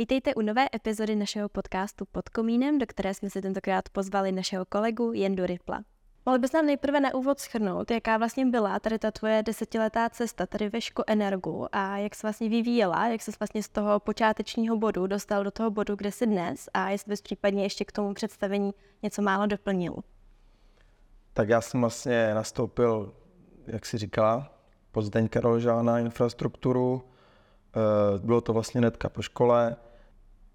Vítejte u nové epizody našeho podcastu Pod komínem, do které jsme si tentokrát pozvali našeho kolegu Jendu Ripla. Mohl bys nám nejprve na úvod schrnout, jaká vlastně byla tady ta tvoje desetiletá cesta tady ve Ško Energu a jak se vlastně vyvíjela, jak se vlastně z toho počátečního bodu dostal do toho bodu, kde jsi dnes a jestli bys případně ještě k tomu představení něco málo doplnil. Tak já jsem vlastně nastoupil, jak si říkala, pod Zdeňka Rožá na infrastrukturu. Eh, bylo to vlastně netka po škole.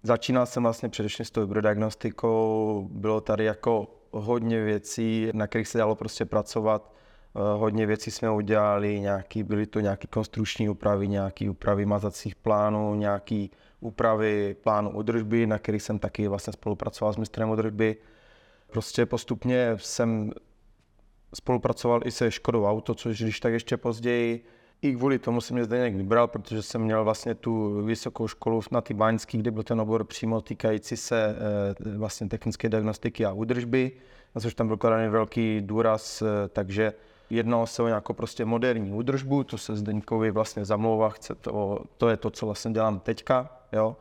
Začínal jsem vlastně především s tou hybrodiagnostikou. Bylo tady jako hodně věcí, na kterých se dalo prostě pracovat. Eh, hodně věcí jsme udělali, nějaký, byly to nějaké konstrukční úpravy, nějaké úpravy mazacích plánů, nějaké úpravy plánu údržby, na kterých jsem taky vlastně spolupracoval s mistrem údržby. Prostě postupně jsem spolupracoval i se Škodou Auto, což když tak ještě později. I kvůli tomu jsem mě Zdeněk vybral, protože jsem měl vlastně tu vysokou školu na ty Báňský, kde byl ten obor přímo týkající se eh, vlastně technické diagnostiky a údržby, na což tam byl kladený velký důraz, eh, takže jednalo se o nějakou prostě moderní údržbu, to se Zdeňkovi vlastně zamlouvá, chce to, to je to, co vlastně dělám teďka, jo.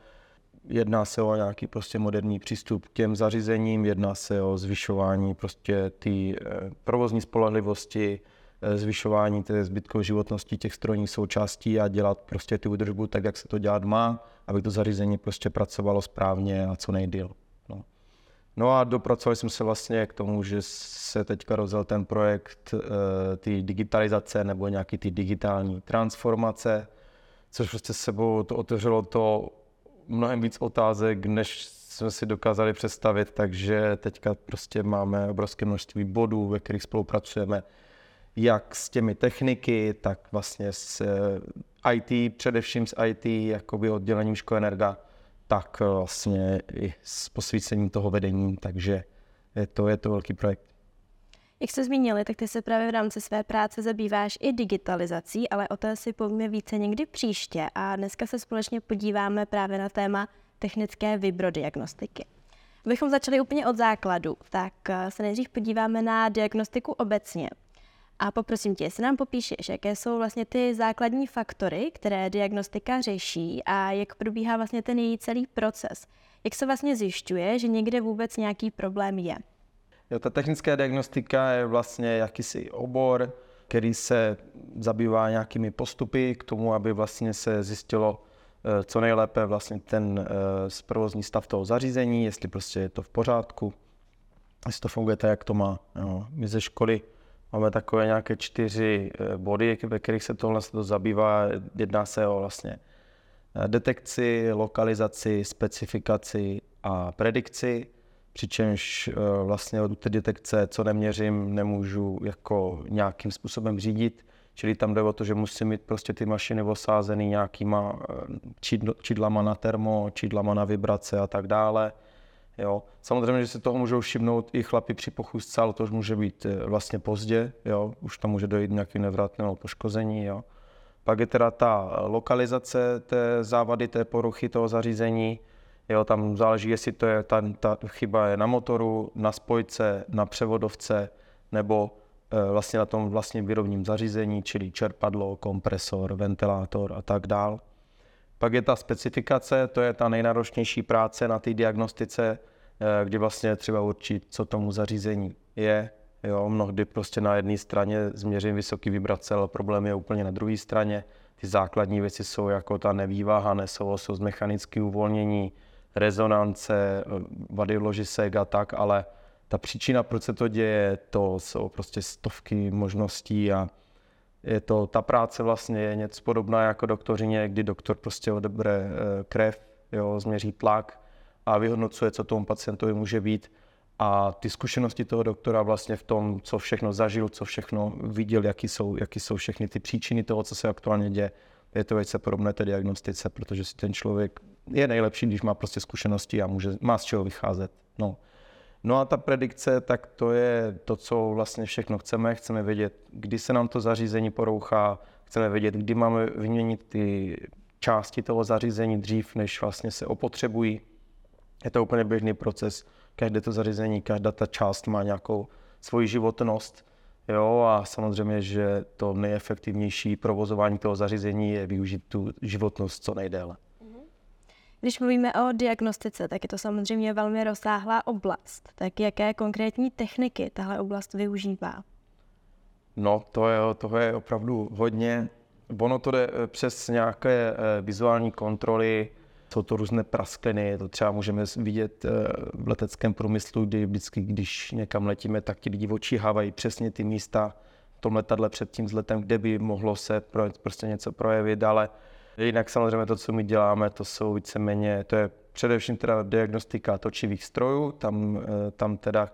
Jedná se o nějaký prostě moderní přístup k těm zařízením, jedná se o zvyšování prostě ty eh, provozní spolehlivosti, eh, zvyšování té zbytkové životnosti těch strojních součástí a dělat prostě ty údržbu tak, jak se to dělat má, aby to zařízení prostě pracovalo správně a co nejdýl. No. No a dopracovali jsme se vlastně k tomu, že se teďka rozjel ten projekt e, ty digitalizace nebo nějaký ty digitální transformace, což prostě sebou to otevřelo to mnohem víc otázek, než jsme si dokázali představit, takže teďka prostě máme obrovské množství bodů, ve kterých spolupracujeme jak s těmi techniky, tak vlastně s eh, IT, především s IT, jakoby oddělením Škoenerga, tak vlastně i s posvícením toho vedení, takže je to, je to velký projekt. Jak jste zmínili, tak ty se právě v rámci své práce zabýváš i digitalizací, ale o to si povíme více někdy příště a dneska se společně podíváme právě na téma technické vibrodiagnostiky. Abychom začali úplně od základu, tak eh, se nejdřív podíváme na diagnostiku obecně. A poprosím tě, jestli nám popíšeš, jaké jsou vlastně ty základní faktory, které diagnostika řeší a jak probíhá vlastně ten její celý proces. Jak se vlastně zjišťuje, že někde vůbec nějaký problém je. Jo, ta technická diagnostika je vlastně jakýsi obor, který se zabývá nějakými postupy k tomu, aby vlastně se zjistilo eh, co nejlépe vlastně ten eh, provozní stav toho zařízení, jestli prostě je to v pořádku, jestli to funguje tak, jak to má. Jo. My ze školy máme takové nějaké čtyři eh, body, ve kterých se tohle to zabývá. Jedná se o vlastně detekci, lokalizaci, specifikaci a predikci přičemž eh, vlastně od té detekce, co neměřím, nemůžu jako nějakým způsobem řídit, čili tam jde o to, že musím mít prostě ty mašiny osázeny nějakýma eh, čidlama na termo, čidlama na vibrace a tak dále. Jo. Samozřejmě, že se toho můžou všimnout i chlapi při pochůzce, ale to už může být eh, vlastně pozdě, jo. už tam může dojít nějaký nevratného poškození. Jo. Pak je teda ta lokalizace té závady, té poruchy toho zařízení, Jo, tam záleží, jestli to je, ta, ta chyba je na motoru, na spojce, na převodovce, nebo e, vlastně na tom vlastním výrobním zařízení, čili čerpadlo, kompresor, ventilátor a tak dál. Pak je ta specifikace, to je ta nejnáročnější práce na té diagnostice, e, kdy vlastně třeba určit, co tomu zařízení je. Jo, mnohdy prostě na jedné straně změřím vysoký vibrace, ale problém je úplně na druhé straně. Ty základní věci jsou jako ta nevýváha, nesouvislost, mechanické uvolnění, rezonance, vady ložisek a tak, ale ta příčina, proč se to děje, to jsou prostě stovky možností a je to, ta práce vlastně je něco podobná jako doktorině, kdy doktor prostě odebere eh, krev, jo, změří tlak a vyhodnocuje, co tomu pacientovi může být. A ty zkušenosti toho doktora vlastně v tom, co všechno zažil, co všechno viděl, jaký jsou, jaký jsou všechny ty příčiny toho, co se aktuálně děje, je to velice podobné té diagnostice, protože si ten člověk je nejlepší, když má prostě zkušenosti a může, má z čeho vycházet. No. No a ta predikce, tak to je to, co vlastně všechno chceme. Chceme vědět, kdy se nám to zařízení porouchá, chceme vědět, kdy máme vyměnit ty části toho zařízení dřív, než vlastně se opotřebují. Je to úplně běžný proces. Každé to zařízení, každá ta část má nějakou svoji životnost. Jo, a samozřejmě, že to nejefektivnější provozování toho zařízení je využít tu životnost co nejdéle. Když mluvíme o diagnostice, tak je to samozřejmě velmi rozsáhlá oblast. Tak jaké konkrétní techniky tahle oblast využívá? No, to je, toho je opravdu hodně. Ono to jde eh, přes nějaké eh, vizuální kontroly, jsou to různé praskliny, to třeba můžeme vidět eh, v leteckém průmyslu, kdy vždycky, když někam letíme, tak ti lidi očíhávají přesně ty místa v tom letadle před tím vzletem, kde by mohlo se prostě něco projevit, ale jinak samozřejmě to, co my děláme, to jsou víceméně, to je především teda diagnostika točivých strojů, tam, tam teda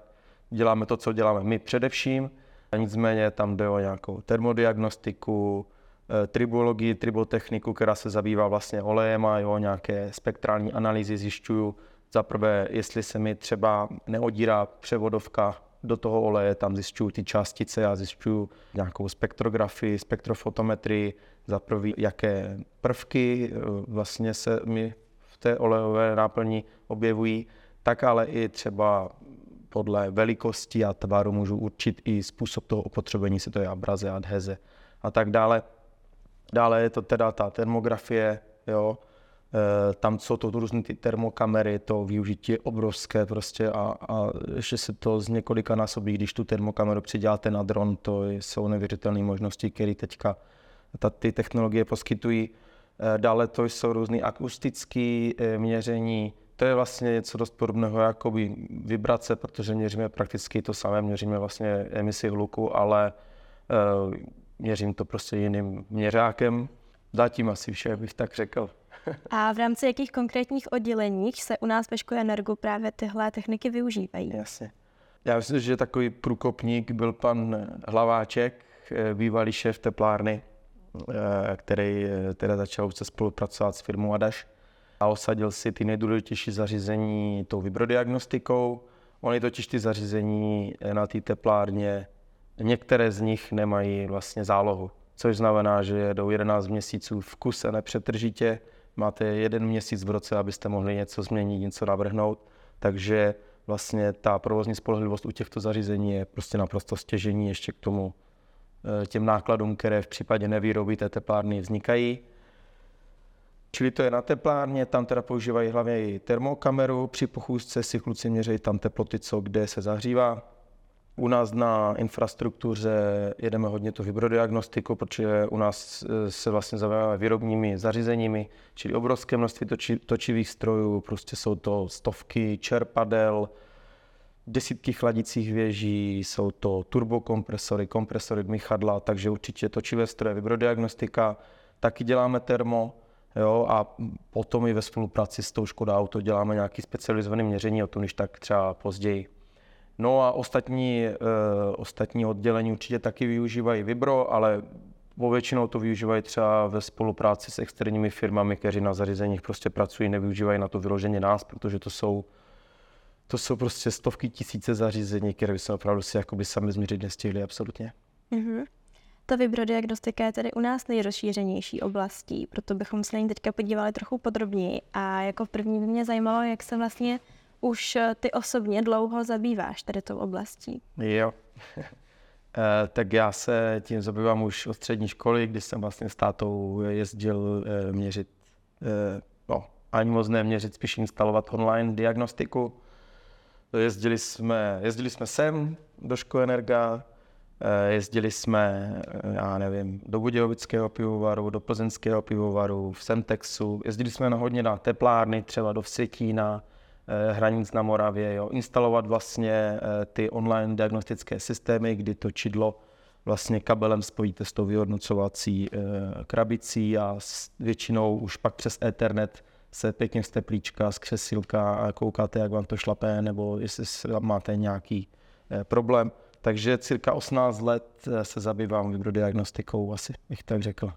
děláme to, co děláme my především, nicméně tam jde o nějakou termodiagnostiku, Eh, tribologii, tribotechniku, která se zabývá vlastně olejem a jo, nějaké spektrální analýzy zjišťuju. Za prvé, jestli se mi třeba neodírá převodovka do toho oleje, tam zjišťuju ty částice a zjišťuju nějakou spektrografii, spektrofotometrii, za prvé, jaké prvky eh, vlastně se mi v té olejové náplni objevují, tak ale i třeba podle velikosti a tvaru můžu určit i způsob toho opotřebení, si to je abraze, adheze a tak dále. Dále je to teda ta termografie, jo, tam jsou to různé ty termokamery, to využití je obrovské prostě a, a ještě se to z několika násobí, když tu termokameru přiděláte na dron, to jsou neuvěřitelné možnosti, které teďka ta, ty technologie poskytují. E, dále to jsou různé akustické e, měření, to je vlastně něco dost podobného jako vibrace, protože měříme prakticky to samé, měříme vlastně emisi hluku, ale měřím to prostě jiným měřákem. Zatím asi vše, bych tak řekl. A v rámci jakých konkrétních odděleních se u nás ve škole Energu právě tyhle techniky využívají? Jasně. Já myslím, že takový průkopník byl pan Hlaváček, eh, bývalý šéf teplárny, eh, který eh, teda začal se spolupracovat s firmou Adaš a osadil si ty nejdůležitější zařízení tou vibrodiagnostikou. Oni totiž ty zařízení na té teplárně Některé z nich nemají vlastně zálohu, což znamená, že jedou 11 měsíců v kuse nepřetržitě, máte jeden měsíc v roce, abyste mohli něco změnit, něco navrhnout, takže vlastně ta provozní spolehlivost u těchto zařízení je prostě naprosto stěžení ještě k tomu eh, těm nákladům, které v případě nevýroby té teplárny vznikají. Čili to je na teplárně, tam teda používají hlavně i termokameru, při pochůzce si kluci měří tam teploty, co kde se zahřívá, u nás na infrastruktuře jedeme hodně tu vibrodiagnostiku, protože u nás eh, se vlastně zabýváme výrobními zařízeními, čili obrovské množství toči, točivých strojů, prostě jsou to stovky čerpadel, desítky chladicích věží, jsou to turbokompresory, kompresory dmychadla, takže určitě točivé stroje, vibrodiagnostika, taky děláme termo, jo, a potom i ve spolupráci s tou Škoda Auto děláme nějaký specializovaný měření, o tom když tak třeba později. No a ostatní, uh, ostatní oddělení určitě taky využívají Vibro, ale většinou to využívají třeba ve spolupráci s externími firmami, kteří na zařízeních prostě pracují, nevyužívají na to vyloženě nás, protože to jsou, to jsou prostě stovky tisíce zařízení, které bychom opravdu si jakoby sami změřit nestihli absolutně. Mm-hmm. Ta vibrodiagnostika je tedy u nás nejrozšířenější oblastí, proto bychom se na ní teďka podívali trochu podrobněji. A jako první by mě zajímalo, jak se vlastně už eh, ty osobně dlouho zabýváš tady tou oblastí. Jo. Eh, tak já se tím zabývám už od střední školy, kdy jsem vlastně s tátou jezdil eh, měřit, no, ani moc ne měřit, spíš instalovat online diagnostiku. Jezdili jsme, jezdili jsme sem do školy Energa, jezdili jsme, já nevím, do Budějovického pivovaru, do Plzeňského pivovaru, v Semtexu, jezdili jsme na hodně na teplárny, třeba do Vsetína, hranic na Moravě, jo. instalovat vlastně eh, ty online diagnostické systémy, kdy to čidlo vlastně kabelem spojíte s tou vyhodnocovací eh, krabicí a většinou už pak přes Ethernet se pěkně z teplíčka, z křesílka a koukáte, jak vám to šlapé, nebo jestli máte nějaký problém. Takže cirka 18 let se zabývám vibrodiagnostikou, asi bych tak řekl.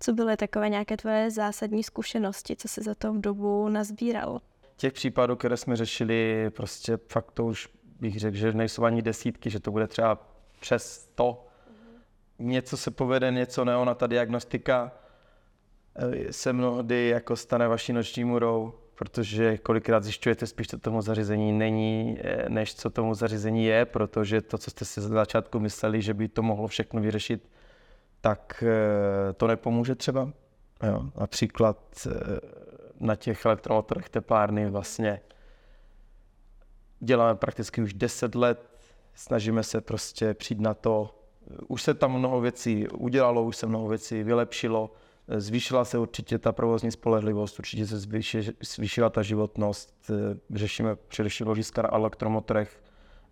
Co byly takové nějaké tvoje zásadní zkušenosti, co se za tou dobu nazbíral? Těch případů, které jsme řešili, prostě fakt to už bych řekl, že nejsou ani desítky, že to bude třeba přes to. Něco se povede, něco ne, ona ta diagnostika eh, se mnohdy jako stane vaší noční murou, protože kolikrát zjišťujete spíš, co tomu zařízení není, eh, než co tomu zařízení je, protože to, co jste si za začátku mysleli, že by to mohlo všechno vyřešit, tak eh, to nepomůže třeba. Jo, například na těch elektromotorech teplárny vlastně děláme prakticky už 10 let, snažíme se prostě přijít na to, už se tam mnoho věcí udělalo, už se mnoho věcí vylepšilo, zvýšila se určitě ta provozní spolehlivost, určitě se zvýšila ta životnost, řešíme především ložiska na elektromotorech,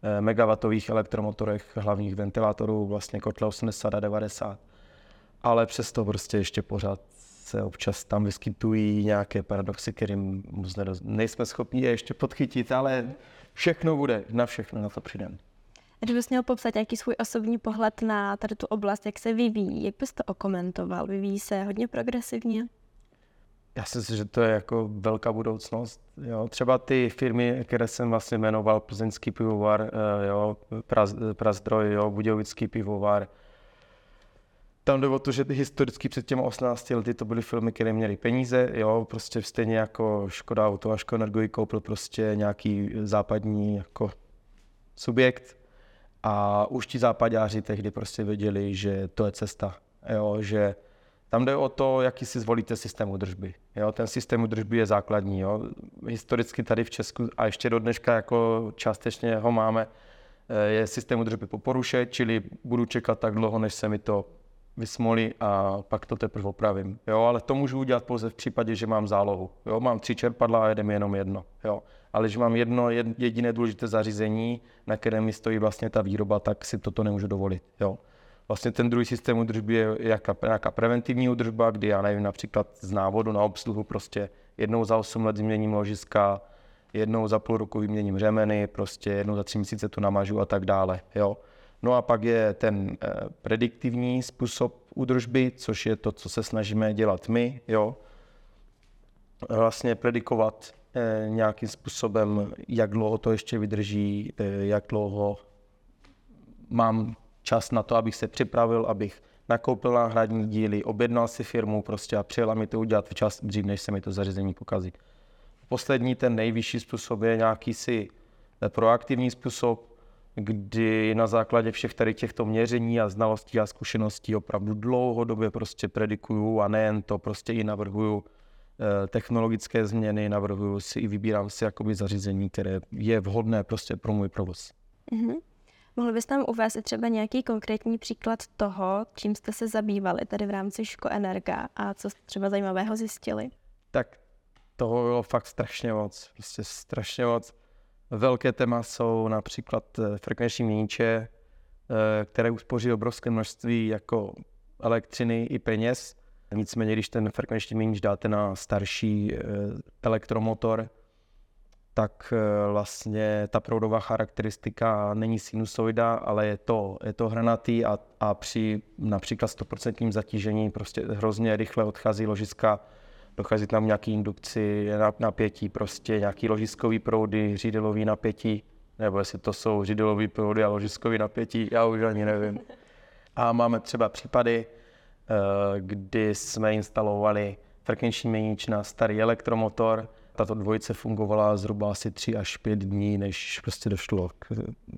eh, megawatových elektromotorech, hlavních ventilátorů, vlastně kotle 80 a 90. Ale přesto prostě ještě pořád se občas tam vyskytují nějaké paradoxy, kterým nejsme schopni je ještě podchytit, ale všechno bude, na všechno na to přijdeme. Kdybys měl popsat nějaký svůj osobní pohled na tady tu oblast, jak se vyvíjí, jak bys to okomentoval? Vyvíjí se hodně progresivně? Já si myslím, že to je jako velká budoucnost. Jo. Třeba ty firmy, které jsem vlastně jmenoval, Plzeňský pivovar, eh, jo, Praz, Prazdroj, jo, Budějovický pivovar, tam jde o to, že historicky před těmi 18 lety to byly filmy, které měly peníze, jo, prostě stejně jako Škoda Auto a Škoda Energo koupil prostě nějaký západní jako subjekt a už ti západáři tehdy prostě věděli, že to je cesta, jo, že tam jde o to, jaký si zvolíte systém udržby. Jo, ten systém udržby je základní. Jo. Historicky tady v Česku a ještě do dneška jako částečně ho máme, eh, je systém udržby po poruše, čili budu čekat tak dlouho, než se mi to vysmolí a pak to teprve opravím. Jo, ale to můžu udělat pouze v případě, že mám zálohu. Jo, mám tři čerpadla a jedem jenom jedno. Jo. Ale že mám jedno jediné důležité zařízení, na kterém mi stojí vlastně ta výroba, tak si toto nemůžu dovolit. Jo. Vlastně ten druhý systém udržby je jaká, nějaká preventivní udržba, kdy já nevím, například z návodu na obsluhu prostě jednou za 8 let vyměním ložiska, jednou za půl roku vyměním řemeny, prostě jednou za tři měsíce to namažu a tak dále. Jo. No a pak je ten eh, prediktivní způsob údržby, což je to, co se snažíme dělat my, jo. Vlastně predikovat eh, nějakým způsobem, jak dlouho to ještě vydrží, eh, jak dlouho mám čas na to, abych se připravil, abych nakoupil náhradní díly, objednal si firmu prostě a přijela mi to udělat včas dřív, než se mi to zařízení pokazí. Poslední, ten nejvyšší způsob je nějaký si proaktivní způsob, kdy na základě všech tady těchto měření a znalostí a zkušeností opravdu dlouhodobě prostě predikuju a nejen to, prostě i navrhuju eh, technologické změny, navrhuju si i vybírám si jakoby zařízení, které je vhodné prostě pro můj provoz. Mm-hmm. Mohl bys tam uvést třeba nějaký konkrétní příklad toho, čím jste se zabývali tady v rámci Ško Energa a co třeba zajímavého zjistili? Tak toho bylo fakt strašně moc, prostě strašně moc. Velké téma jsou například eh, frekvenční měniče, eh, které uspoří obrovské množství jako elektřiny i peněz. Nicméně, když ten frekvenční měnič dáte na starší eh, elektromotor, tak vlastně ta proudová charakteristika není sinusoida, ale je to, je to hranatý a, a při například 100% zatížení prostě hrozně rychle odchází ložiska dochází tam nějaký indukci, napětí, prostě nějaký ložiskový proudy, řídelový napětí, nebo jestli to jsou řídelový proudy a ložiskový napětí, já už ani nevím. A máme třeba případy, eh, kdy jsme instalovali frekvenční měnič na starý elektromotor. Tato dvojice fungovala zhruba asi 3 až 5 dní, než prostě došlo k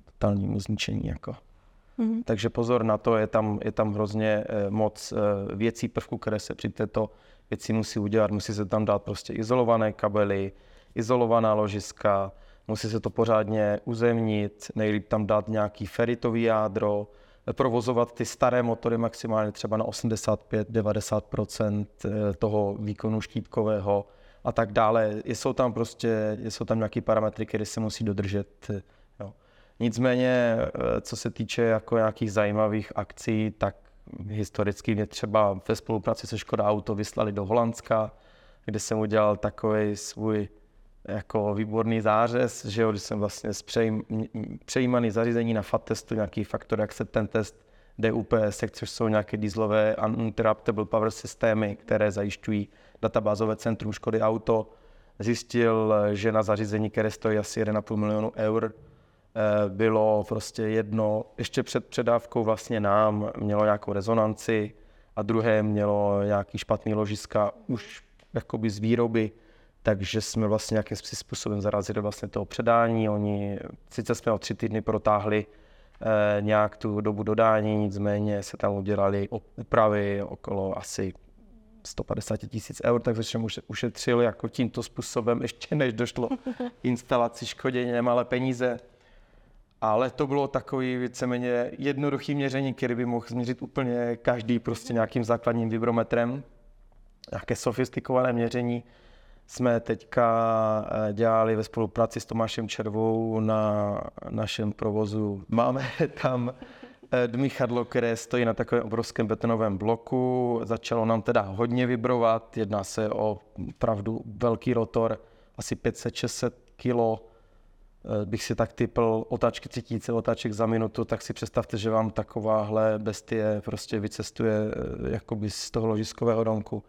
totálnímu zničení. Jako. Mm-hmm. Takže pozor na to, je tam, je tam hrozně eh, moc eh, věcí, prvků, které se při této věci musí udělat. Musí se tam dát prostě izolované kabely, izolovaná ložiska, musí se to pořádně uzemnit, nejlíp tam dát nějaký feritový jádro, provozovat ty staré motory maximálně třeba na 85-90% eh, toho výkonu štítkového a tak dále. Jsou tam prostě, jsou tam nějaké parametry, které se musí dodržet. Jo. Nicméně, eh, co se týče jako nějakých zajímavých akcí, tak historicky mě třeba ve spolupráci se Škoda Auto vyslali do Holandska, kde jsem udělal takový svůj jako výborný zářez, že jo, když jsem vlastně z přejímaný zařízení na FAT testu, nějaký faktor acceptance test, DUPS, což jsou nějaké dieselové uninterruptible power systémy, které zajišťují databázové centrum Škody Auto, zjistil, že na zařízení, které stojí asi 1,5 milionu eur, bylo prostě jedno, ještě před předávkou vlastně nám mělo nějakou rezonanci a druhé mělo nějaký špatný ložiska už jakoby z výroby, takže jsme vlastně nějakým způsobem zarazili vlastně toho předání. Oni, sice jsme o tři týdny protáhli eh, nějak tu dobu dodání, nicméně se tam udělali úpravy okolo asi 150 tisíc eur, takže jsem ušetřil jako tímto způsobem, ještě než došlo instalaci škodění nemalé peníze. Ale to bylo takový víceméně jednoduchý měření, který by mohl změřit úplně každý prostě nějakým základním vibrometrem. Nějaké sofistikované měření jsme teďka eh, dělali ve spolupráci s Tomášem Červou na našem provozu. Máme tam eh, dmíchadlo, které stojí na takovém obrovském betonovém bloku. Začalo nám teda hodně vibrovat, jedná se o pravdu velký rotor, asi 500-600 kg Eh, bych si tak typl otáčky cítící otáček za minutu, tak si představte, že vám takováhle bestie prostě vycestuje eh, jakoby z toho ložiskového domku.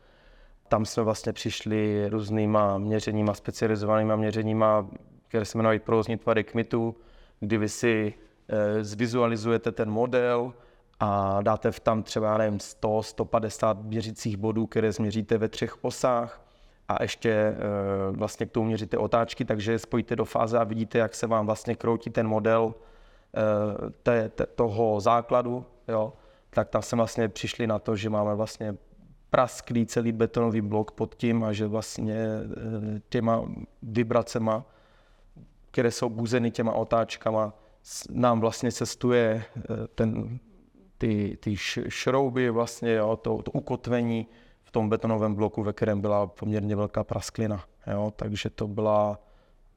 Tam jsme vlastně přišli různýma měřeníma, specializovanýma měřeníma, které se jmenují provozní tvary kmitu, kdy vy si e, zvizualizujete ten model a dáte v tam třeba, nevím, 100, 150 měřicích bodů, které změříte ve třech osách a ještě eh, vlastně k tomu měříte otáčky, takže spojíte do fáze a vidíte, jak se vám vlastně kroutí ten model eh, té, té, toho základu, jo. tak tam jsme vlastně přišli na to, že máme vlastně prasklý celý betonový blok pod tím a že vlastně eh, těma vibracema, které jsou buzeny těma otáčkama, nám vlastně cestuje ten, ty, ty šrouby, vlastně, jo, to, to ukotvení v tom betonovém bloku, ve kterém byla poměrně velká prasklina. Jo? Takže to byla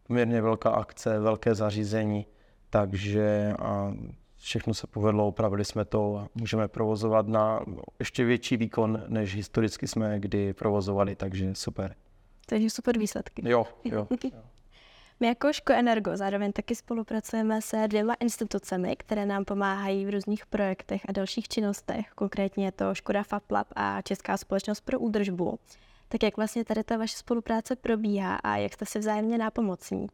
poměrně velká akce, velké zařízení, takže a všechno se povedlo, opravili jsme to a můžeme provozovat na ještě větší výkon, než historicky jsme kdy provozovali, takže super. Takže super výsledky. Jo, jo. jo. My jako Ško Energo zároveň taky spolupracujeme se dvěma institucemi, které nám pomáhají v různých projektech a dalších činnostech. Konkrétně je to Škoda FabLab a Česká společnost pro údržbu. Tak jak vlastně tady ta vaše spolupráce probíhá a jak jste si vzájemně nápomocní?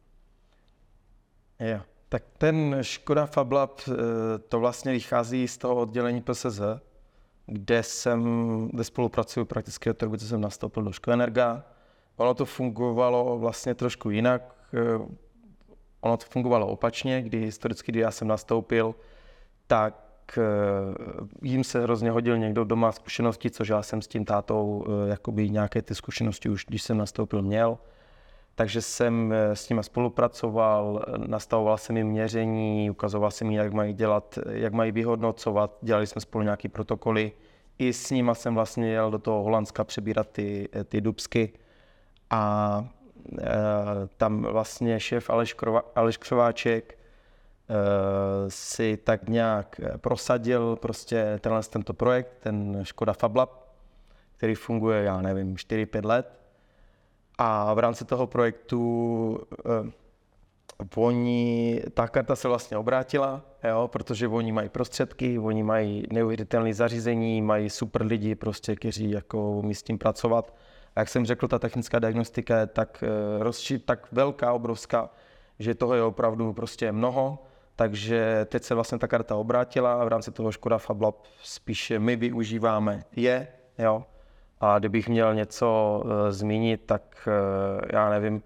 Jo, tak ten Škoda FabLab eh, to vlastně vychází z toho oddělení PSZ, kde jsem, kde spolupracuju prakticky od doby, co jsem nastoupil do Škoda Energa. Ono to fungovalo vlastně trošku jinak ono to fungovalo opačně, kdy historicky, kdy já jsem nastoupil, tak eh, jim se hrozně hodil někdo doma zkušenosti, což já jsem s tím tátou eh, jakoby nějaké ty zkušenosti už, když jsem nastoupil, měl. Takže jsem s nimi spolupracoval, nastavoval jsem jim měření, ukazoval jsem jim, jak mají dělat, jak mají vyhodnocovat, dělali jsme spolu nějaké protokoly. I s nimi jsem vlastně jel do toho Holandska přebírat ty, ty dubsky a Eh, tam vlastně šéf Aleš, Krova, Aleš Křováček eh, si tak nějak eh, prosadil prostě tenhle tento projekt, ten Škoda FabLab, který funguje, já nevím, 4-5 let. A v rámci toho projektu oni, ta karta se vlastně obrátila, jo, protože oni mají prostředky, oni mají neuvěřitelné zařízení, mají super lidi, prostě, kteří jako umí s tím pracovat jak jsem řekl, ta technická diagnostika je tak, eh, rozši, tak velká, obrovská, že toho je opravdu prostě mnoho. Takže teď se vlastně ta karta obrátila a v rámci toho Škoda Fab Lab spíše my využíváme je, jo. A kdybych měl něco uh, zmínit, tak uh, já nevím,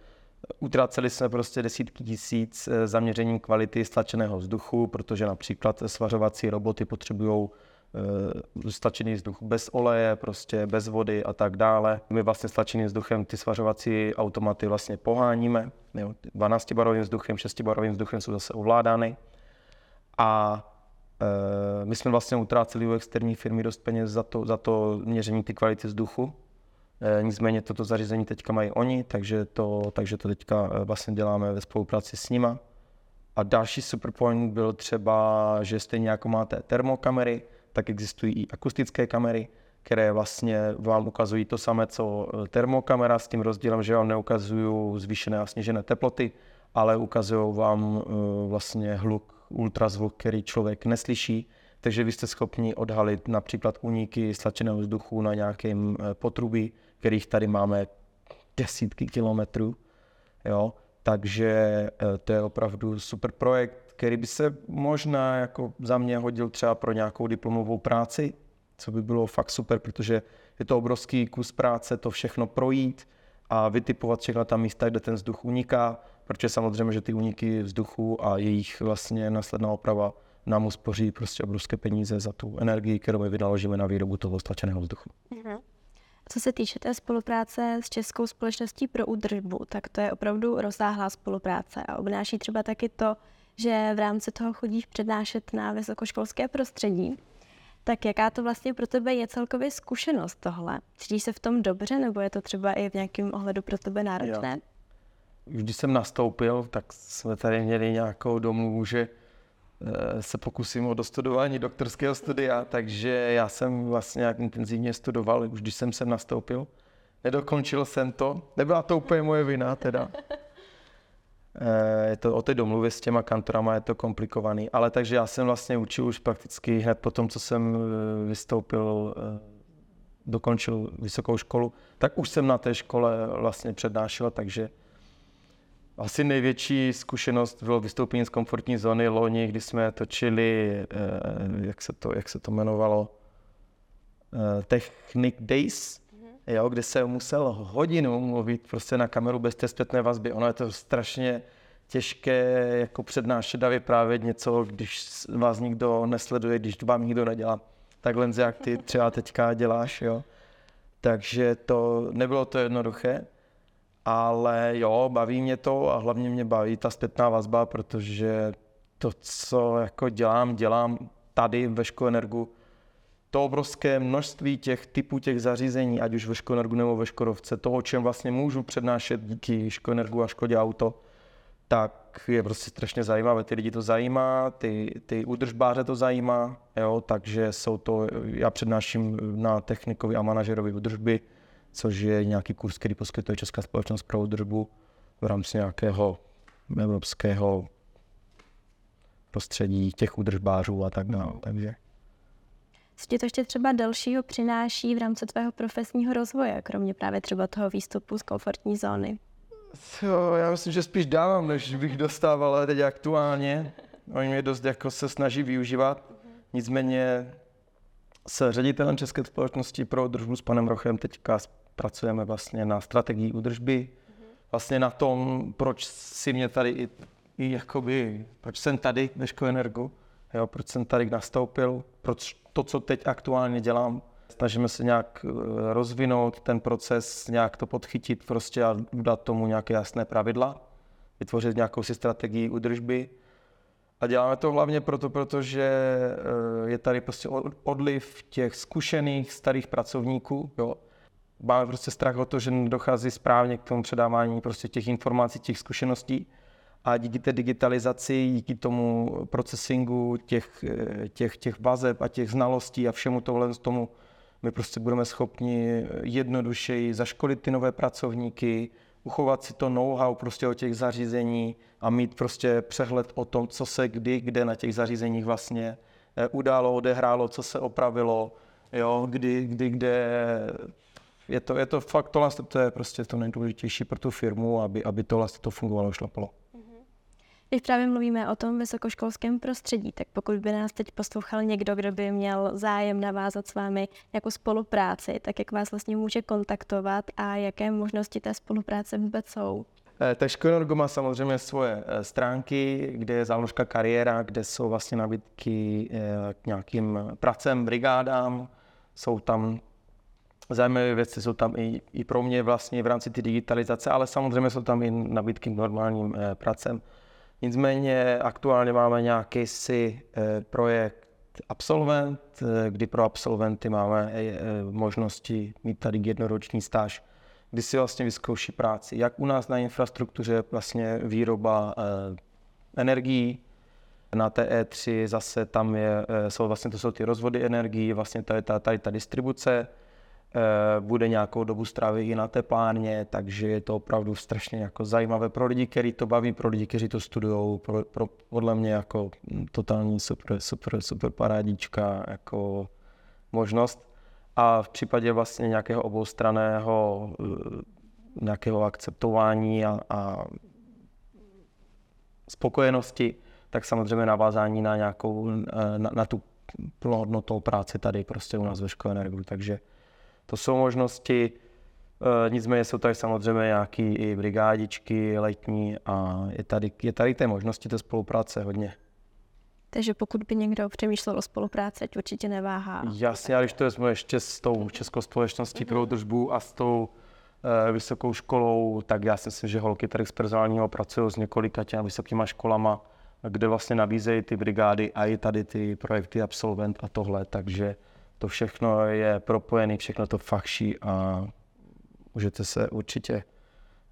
Utraceli jsme prostě desítky tisíc zaměřením kvality stlačeného vzduchu, protože například svařovací roboty potřebují Eh, stlačený vzduch bez oleje, prostě bez vody a tak dále. My vlastně stlačeným vzduchem ty svařovací automaty vlastně poháníme. 12-barovým vzduchem, 6-barovým vzduchem jsou zase ovládány. A e, my jsme vlastně utráceli u externí firmy dost peněz za to, za to měření ty kvality vzduchu. E, nicméně toto zařízení teďka mají oni, takže to, takže to teďka vlastně děláme ve spolupráci s nima. A další superpoint byl třeba, že stejně jako máte termokamery, tak existují i akustické kamery, které vlastně vám ukazují to samé, co e, termokamera, s tím rozdílem, že vám neukazují zvýšené a snížené teploty, ale ukazují vám e, vlastně hluk, ultrazvuk, který člověk neslyší, takže vy jste schopni odhalit například úniky stlačeného vzduchu na nějakém e, potrubí, kterých tady máme desítky kilometrů. Jo? Takže to je opravdu super projekt, který by se možná jako za mě hodil třeba pro nějakou diplomovou práci, co by bylo fakt super, protože je to obrovský kus práce to všechno projít a vytipovat všechna ta místa, kde ten vzduch uniká, protože samozřejmě, že ty uniky vzduchu a jejich vlastně následná oprava nám uspoří prostě obrovské peníze za tu energii, kterou my vynaložíme na výrobu toho stlačeného vzduchu. Mm-hmm. Co se týče té spolupráce s Českou společností pro údržbu, tak to je opravdu rozsáhlá spolupráce a obnáší třeba taky to, že v rámci toho chodíš přednášet na vysokoškolské prostředí. Tak jaká to vlastně pro tebe je celkově zkušenost tohle? Cítíš se v tom dobře, nebo je to třeba i v nějakém ohledu pro tebe náročné? Jo. Když jsem nastoupil, tak jsme tady měli nějakou domluvu, že eh, se pokusím o dostudování doktorského studia, takže já jsem vlastně nějak intenzivně studoval, už když jsem sem nastoupil. Nedokončil jsem to, nebyla to úplně moje vina teda. Eh, je to o té domluvě s těma kantorama, je to komplikovaný, ale takže já jsem vlastně učil už prakticky hned po tom, co jsem eh, vystoupil, eh, dokončil vysokou školu, tak už jsem na té škole vlastně přednášel, takže asi největší zkušenost bylo vystoupení z komfortní zóny loni, kdy jsme točili, jak se to, jak se to jmenovalo, Technic Days, jo, kde se musel hodinu mluvit prostě na kameru bez té zpětné vazby. Ono je to strašně těžké jako přednášet a vyprávět něco, když vás nikdo nesleduje, když vám nikdo nedělá. Takhle, jak ty třeba teďka děláš, jo. Takže to nebylo to jednoduché, ale jo, baví mě to a hlavně mě baví ta zpětná vazba, protože to, co jako dělám, dělám tady ve Škoenergu, to obrovské množství těch typů těch zařízení, ať už ve Škoenergu nebo ve Škodovce, toho, čem vlastně můžu přednášet díky Škoenergu a Škodě Auto, tak je prostě strašně zajímavé. Ty lidi to zajímá, ty, ty údržbáře to zajímá, jo, takže jsou to, já přednáším na technikovi a manažerovi údržby, což je nějaký kurz, který poskytuje Česká společnost pro údržbu v rámci nějakého evropského prostředí těch údržbářů a tak dále. Takže co ti to ještě třeba dalšího přináší v rámci tvého profesního rozvoje, kromě právě třeba toho výstupu z komfortní zóny? Jo, já myslím, že spíš dávám, než bych dostával, ale teď aktuálně. Oni mě dost jako se snaží využívat. Nicméně s ředitelem České společnosti pro udržbu s panem Rochem teďka pracujeme vlastně na strategii údržby. Vlastně na tom, proč si mě tady i, i jakoby, proč jsem tady ve Energu, jo, proč jsem tady nastoupil, proč to, co teď aktuálně dělám, snažíme se nějak eh, rozvinout ten proces, nějak to podchytit prostě a dát tomu nějaké jasné pravidla, vytvořit nějakou si strategii udržby. A děláme to hlavně proto, protože eh, je tady prostě odliv těch zkušených starých pracovníků. Jo. Máme prostě strach o to, že nedochází správně k tomu předávání prostě těch informací, těch zkušeností a díky té digitalizaci, díky tomu procesingu těch, těch, těch vazeb a těch znalostí a všemu tohle tomu, my prostě budeme schopni jednodušeji zaškolit ty nové pracovníky, uchovat si to know-how prostě o těch zařízení a mít prostě přehled o tom, co se kdy, kde na těch zařízeních vlastně eh, událo, odehrálo, co se opravilo, jo, kdy, kdy, kde je to, je to fakt, tohle to je prostě to nejdůležitější pro tu firmu, aby, aby tohle to fungovalo, šlapalo. Když právě mluvíme o tom vysokoškolském prostředí, tak pokud by nás teď poslouchal někdo, kdo by měl zájem navázat s vámi jako spolupráci, tak jak vás vlastně může kontaktovat a jaké možnosti té spolupráce vůbec jsou? Eh, tak Škoenorgo má samozřejmě svoje eh, stránky, kde je záložka kariéra, kde jsou vlastně nabídky eh, k nějakým pracem, brigádám. Jsou tam zajímavé věci, jsou tam i, i pro mě vlastně v rámci té digitalizace, ale samozřejmě jsou tam i nabídky k normálním pracem. Nicméně aktuálně máme nějaký si eh, projekt Absolvent, eh, kdy pro absolventy máme eh, možnosti mít tady jednoroční stáž, kdy si vlastně vyzkouší práci, jak u nás na infrastruktuře vlastně výroba energií, na té E3 zase tam je, jsou vlastně to jsou ty rozvody energií, vlastně tady ta, tady ta distribuce, bude nějakou dobu strávit i na teplárně, takže je to opravdu strašně jako zajímavé pro lidi, kteří to baví, pro lidi, kteří to studují, pro, pro, podle mě jako totální super, super, super parádička jako možnost. A v případě vlastně nějakého oboustraného eh, nějakého akceptování a, a spokojenosti, tak samozřejmě navázání na nějakou, eh, na, na tu plnohodnotou práci tady prostě u nás ve škole Energu. Takže to jsou možnosti, e, nicméně jsou tady samozřejmě nějaké i brigádičky letní a je tady, je tady té možnosti té spolupráce hodně. Takže pokud by někdo přemýšlel o spolupráci, určitě neváhá. Jasně, ale když to vezmu ještě s tou Českou společností pro držbu a s tou e, vysokou školou, tak já si myslím, že holky tady z personálního pracují s několika těmi vysokýma školama, kde vlastně nabízejí ty brigády a i tady ty projekty absolvent a tohle, takže to všechno je propojené, všechno to fachší a můžete se určitě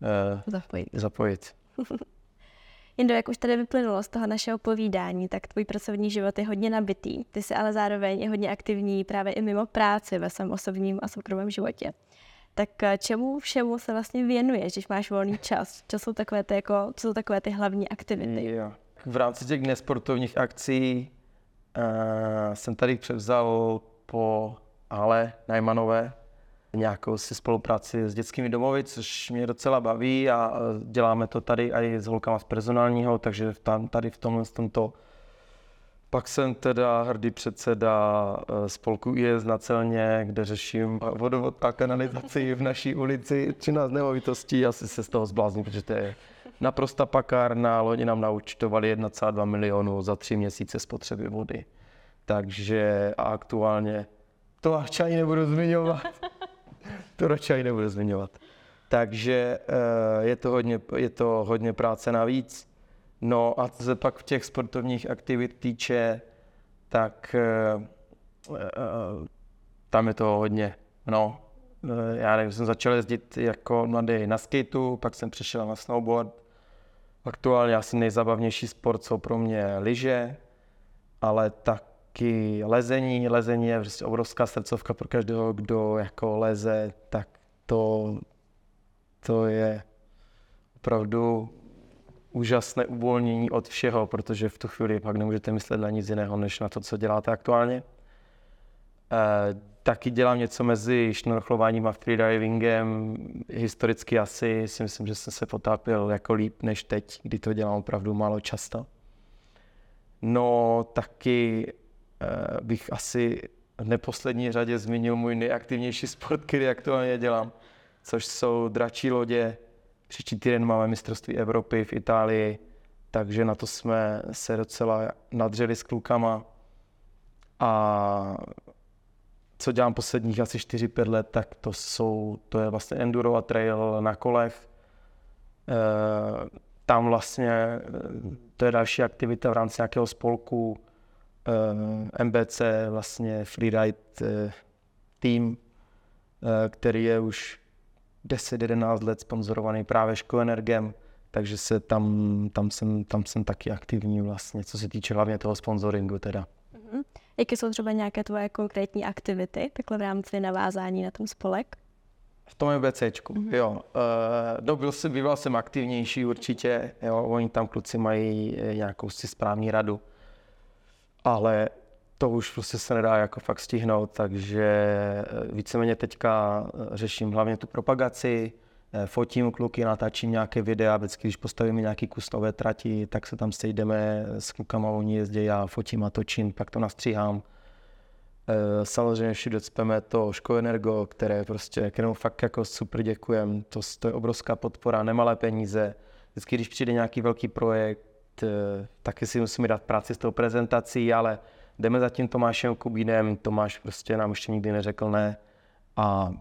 uh, zapojit. zapojit. Jindo, jak už tady vyplynulo z toho našeho povídání, tak tvůj pracovní život je hodně nabitý. Ty jsi ale zároveň je hodně aktivní právě i mimo práci ve svém osobním a soukromém životě. Tak eh, čemu všemu se vlastně věnuješ, když máš volný čas? Co jsou takové ty, jako, co jsou takové ty hlavní aktivity? Jo. V rámci těch nesportovních akcí uh, jsem tady převzal po Ale Najmanové nějakou si spolupráci s dětskými domovy, což mě docela baví a děláme to tady i s holkama z personálního, takže tam, tady v tomhle tomto pak jsem teda hrdý předseda eh, spolku IS na Celně, kde řeším vodovod a kanalizaci v naší ulici 13 nemovitostí. Asi se z toho zblázním, protože to je naprosta pakárna. Loni nám naučtovali 1,2 milionu za tři měsíce spotřeby vody. Takže aktuálně to ani nebudu zmiňovat. to radši nebudu zmiňovat. Takže eh, je to hodně, je to hodně práce navíc. No a co se pak v těch sportovních aktivit týče, tak eh, eh, tam je to hodně. No, já nevím, jsem začal jezdit jako mladý na skateu, pak jsem přešel na snowboard. Aktuálně asi nejzabavnější sport jsou pro mě lyže, ale tak taky lezení. Lezení je prostě obrovská srdcovka pro každého, kdo jako leze, tak to, to je opravdu úžasné uvolnění od všeho, protože v tu chvíli pak nemůžete myslet na nic jiného, než na to, co děláte aktuálně. E, taky dělám něco mezi šnorchlováním a freedivingem. Historicky asi si myslím, že jsem se potápěl jako líp než teď, kdy to dělám opravdu málo často. No taky bych asi v neposlední řadě zmínil můj nejaktivnější sport, který aktuálně dělám, což jsou dračí lodě. Příští týden máme mistrovství Evropy v Itálii, takže na to jsme se docela nadřeli s klukama. A co dělám posledních asi 4-5 let, tak to jsou, to je vlastně enduro a trail na kolech. E, tam vlastně, eh, to je další aktivita v rámci nějakého spolku, uh, eh, MBC, vlastně freeride uh, tým, uh, který je už 10-11 let sponzorovaný právě Škoenergem, takže se tam, tam, jsem, tam jsem taky aktivní vlastně, co se týče hlavně toho sponsoringu teda. Mm-hmm. Jaké jsou třeba nějaké tvoje konkrétní aktivity, takhle v rámci navázání na ten spolek? V tom MBCčku, mm-hmm. jo. Uh, no, byl jsem, býval jsem aktivnější určitě, jo. Oni tam kluci mají nějakou si správní radu ale to už prostě se nedá jako fakt stihnout, takže eh, víceméně teďka eh, řeším hlavně tu propagaci, eh, fotím kluky, natáčím nějaké videa, vždycky, když postavíme nějaký kus nové trati, tak se tam sejdeme s klukama, oni jezdí, já fotím a točím, pak to nastříhám. Samozřejmě všude cpeme to Škoenergo, které prostě, kterému fakt jako super děkujem, to, to je obrovská podpora, nemalé peníze. Vždycky, když přijde nějaký velký projekt, Eh, taky si musíme dát práci s tou prezentací, ale jdeme za tím Tomášem Kubínem, Tomáš prostě nám ještě nikdy neřekl ne a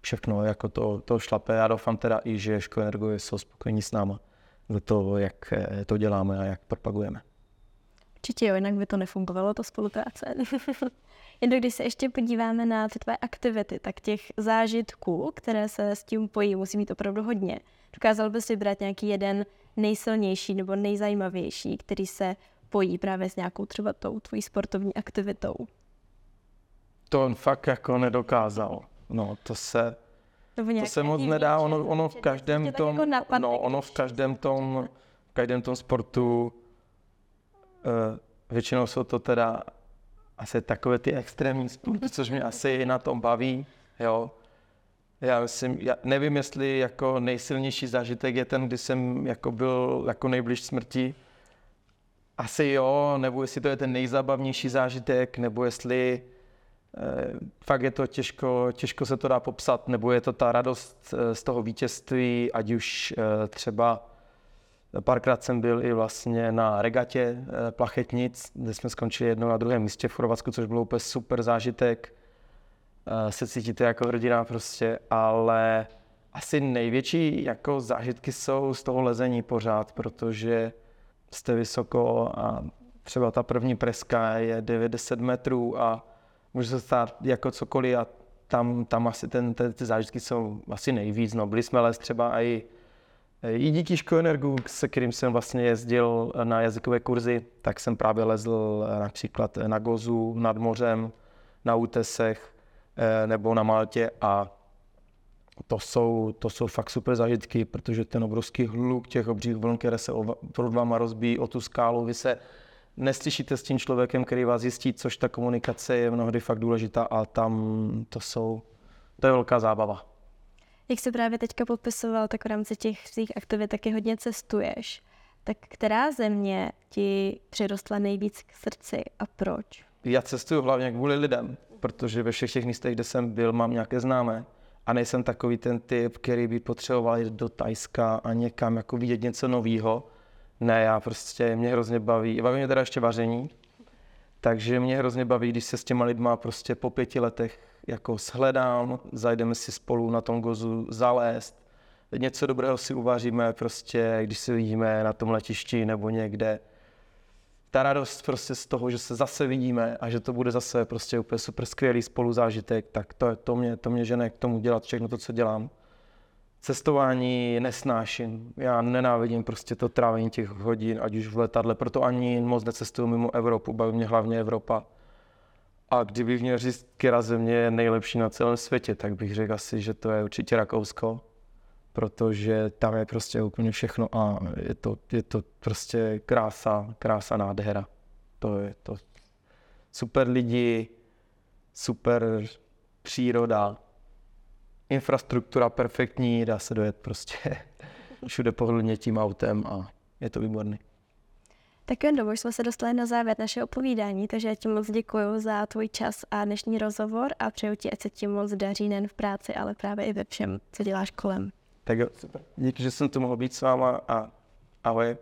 všechno jako to, to šlape. Já doufám teda i, že Škoenergo jsou spokojení s náma za to, jak eh, to děláme a jak propagujeme. Určitě jo, jinak by to nefungovalo, to spolupráce. Jen když se ještě podíváme na ty tvé aktivity, tak těch zážitků, které se s tím pojí, musí mít opravdu hodně. Dokázal bys vybrat nějaký jeden nejsilnější nebo nejzajímavější, který se pojí právě s nějakou třeba tou tvojí sportovní aktivitou? To on fakt jako nedokázal. No, to se, to se moc nedá, ono, ono v každém tom, jako no, ono v každém tom, v každém tom sportu, uh, většinou jsou to teda asi takové ty extrémní sporty, což mě asi na tom baví, jo. Já myslím, já nevím, jestli jako nejsilnější zážitek je ten, kdy jsem jako byl jako nejbliž smrti. Asi jo, nebo jestli to je ten nejzábavnější zážitek, nebo jestli eh, fakt je to těžko, těžko se to dá popsat, nebo je to ta radost eh, z toho vítězství, ať už eh, třeba Párkrát jsem byl i vlastně na regatě eh, plachetnic, kde jsme skončili jednou na druhém místě v Chorvatsku, což bylo úplně super zážitek. Eh, se cítíte jako hrdina prostě, ale asi největší jako zážitky jsou z toho lezení pořád, protože jste vysoko a třeba ta první preska je 90 metrů a může se stát jako cokoliv a tam, tam asi ten, ten, ty zážitky jsou asi nejvíc. No, byli jsme les třeba i, i díky Škoenergu, se kterým jsem vlastně jezdil na jazykové kurzy, tak jsem právě lezl například na Gozu, nad mořem, na útesech nebo na Maltě a to jsou, to jsou fakt super zážitky, protože ten obrovský hluk těch obřích vln, které se pod váma rozbíjí o tu skálu, vy se neslyšíte s tím člověkem, který vás zjistí, což ta komunikace je mnohdy fakt důležitá a tam to jsou, to je velká zábava. Jak jsi právě teďka popisoval, tak v rámci těch svých aktivit taky hodně cestuješ. Tak která země ti přirostla nejvíc k srdci a proč? Já cestuju hlavně kvůli lidem, protože ve všech těch místech, kde jsem byl, mám nějaké známé. A nejsem takový ten typ, který by potřeboval jít do Tajska a někam jako vidět něco nového ne, já prostě, mě hrozně baví, baví mě teda ještě vaření, takže mě hrozně baví, když se s těma lidma prostě po pěti letech jako shledám, zajdeme si spolu na tom gozu zalézt, něco dobrého si uvaříme prostě, když se vidíme na tom letišti nebo někde. Ta radost prostě z toho, že se zase vidíme a že to bude zase prostě úplně super skvělý spoluzážitek, tak to, to, mě, to mě žene k tomu dělat všechno to, co dělám. Cestování nesnáším. Já nenávidím prostě to trávení těch hodin, ať už v letadle, proto ani moc necestuju mimo Evropu, baví mě hlavně Evropa. A kdybych měl říct, která země je nejlepší na celém světě, tak bych řekl asi, že to je určitě Rakousko, protože tam je prostě úplně všechno a je to, je to prostě krása, krása nádhera. To je to super lidi, super příroda, infrastruktura perfektní, dá se dojet prostě všude pohodlně tím autem a je to výborný. Tak jen už jsme se dostali na závěr našeho povídání, takže já ti moc děkuji za tvůj čas a dnešní rozhovor a přeju ti, ať se ti moc daří nejen v práci, ale právě i ve všem, co děláš kolem. Tak jo, super. Díky, že jsem tu mohl být s váma a ahoj.